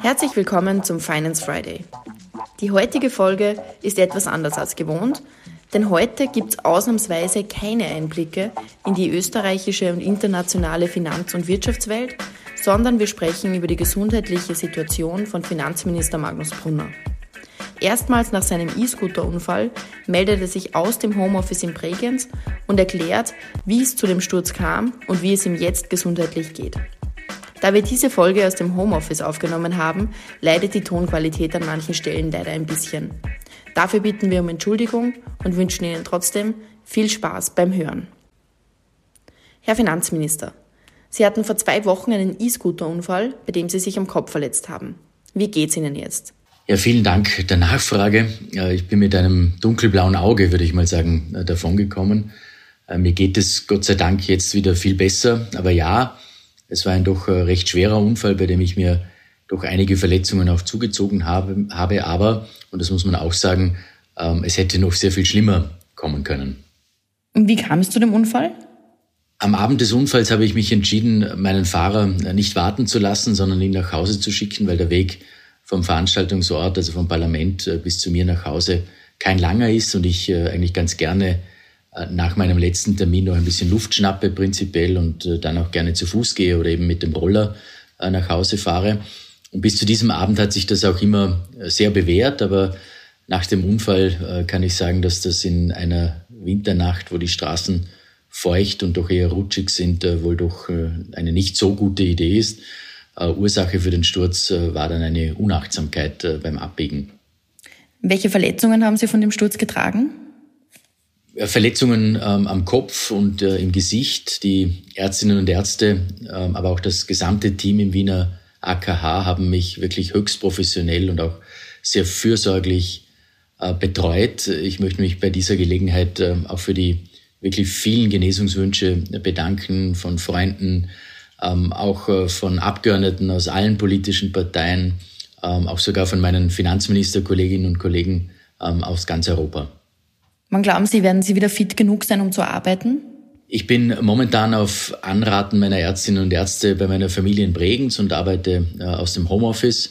Herzlich willkommen zum Finance Friday. Die heutige Folge ist etwas anders als gewohnt, denn heute gibt es ausnahmsweise keine Einblicke in die österreichische und internationale Finanz- und Wirtschaftswelt, sondern wir sprechen über die gesundheitliche Situation von Finanzminister Magnus Brunner. Erstmals nach seinem E-Scooter-Unfall meldet er sich aus dem Homeoffice in Bregenz und erklärt, wie es zu dem Sturz kam und wie es ihm jetzt gesundheitlich geht. Da wir diese Folge aus dem Homeoffice aufgenommen haben, leidet die Tonqualität an manchen Stellen leider ein bisschen. Dafür bitten wir um Entschuldigung und wünschen Ihnen trotzdem viel Spaß beim Hören. Herr Finanzminister, Sie hatten vor zwei Wochen einen E-Scooter-Unfall, bei dem Sie sich am Kopf verletzt haben. Wie geht's Ihnen jetzt? Ja, vielen Dank der Nachfrage. Ich bin mit einem dunkelblauen Auge, würde ich mal sagen, davongekommen. Äh, mir geht es Gott sei Dank jetzt wieder viel besser. Aber ja, es war ein doch äh, recht schwerer Unfall, bei dem ich mir doch einige Verletzungen auch zugezogen habe. habe. Aber, und das muss man auch sagen, ähm, es hätte noch sehr viel schlimmer kommen können. Und wie kam es zu dem Unfall? Am Abend des Unfalls habe ich mich entschieden, meinen Fahrer nicht warten zu lassen, sondern ihn nach Hause zu schicken, weil der Weg vom Veranstaltungsort, also vom Parlament äh, bis zu mir nach Hause kein langer ist und ich äh, eigentlich ganz gerne äh, nach meinem letzten Termin noch ein bisschen Luft schnappe prinzipiell und äh, dann auch gerne zu Fuß gehe oder eben mit dem Roller äh, nach Hause fahre. Und bis zu diesem Abend hat sich das auch immer sehr bewährt, aber nach dem Unfall kann ich sagen, dass das in einer Winternacht, wo die Straßen feucht und doch eher rutschig sind, wohl doch eine nicht so gute Idee ist. Ursache für den Sturz war dann eine Unachtsamkeit beim Abbiegen. Welche Verletzungen haben Sie von dem Sturz getragen? Verletzungen ähm, am Kopf und äh, im Gesicht. Die Ärztinnen und Ärzte, ähm, aber auch das gesamte Team im Wiener AKH haben mich wirklich höchst professionell und auch sehr fürsorglich äh, betreut. Ich möchte mich bei dieser Gelegenheit äh, auch für die wirklich vielen Genesungswünsche bedanken von Freunden, ähm, auch äh, von Abgeordneten aus allen politischen Parteien, ähm, auch sogar von meinen Finanzministerkolleginnen und Kollegen ähm, aus ganz Europa. Wann glauben Sie, werden Sie wieder fit genug sein, um zu arbeiten? Ich bin momentan auf Anraten meiner Ärztinnen und Ärzte bei meiner Familie in Bregenz und arbeite äh, aus dem Homeoffice.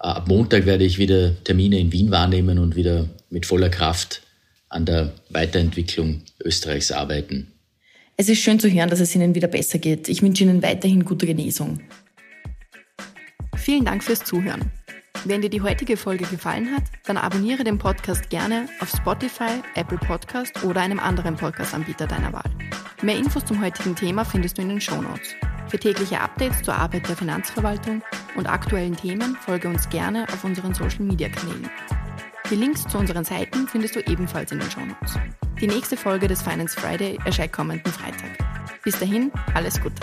Äh, ab Montag werde ich wieder Termine in Wien wahrnehmen und wieder mit voller Kraft an der Weiterentwicklung Österreichs arbeiten. Es ist schön zu hören, dass es Ihnen wieder besser geht. Ich wünsche Ihnen weiterhin gute Genesung. Vielen Dank fürs Zuhören. Wenn dir die heutige Folge gefallen hat, dann abonniere den Podcast gerne auf Spotify, Apple Podcast oder einem anderen Podcast-Anbieter deiner Wahl. Mehr Infos zum heutigen Thema findest du in den Show Notes. Für tägliche Updates zur Arbeit der Finanzverwaltung und aktuellen Themen folge uns gerne auf unseren Social-Media-Kanälen. Die Links zu unseren Seiten findest du ebenfalls in den Show Notes. Die nächste Folge des Finance Friday erscheint kommenden Freitag. Bis dahin, alles Gute.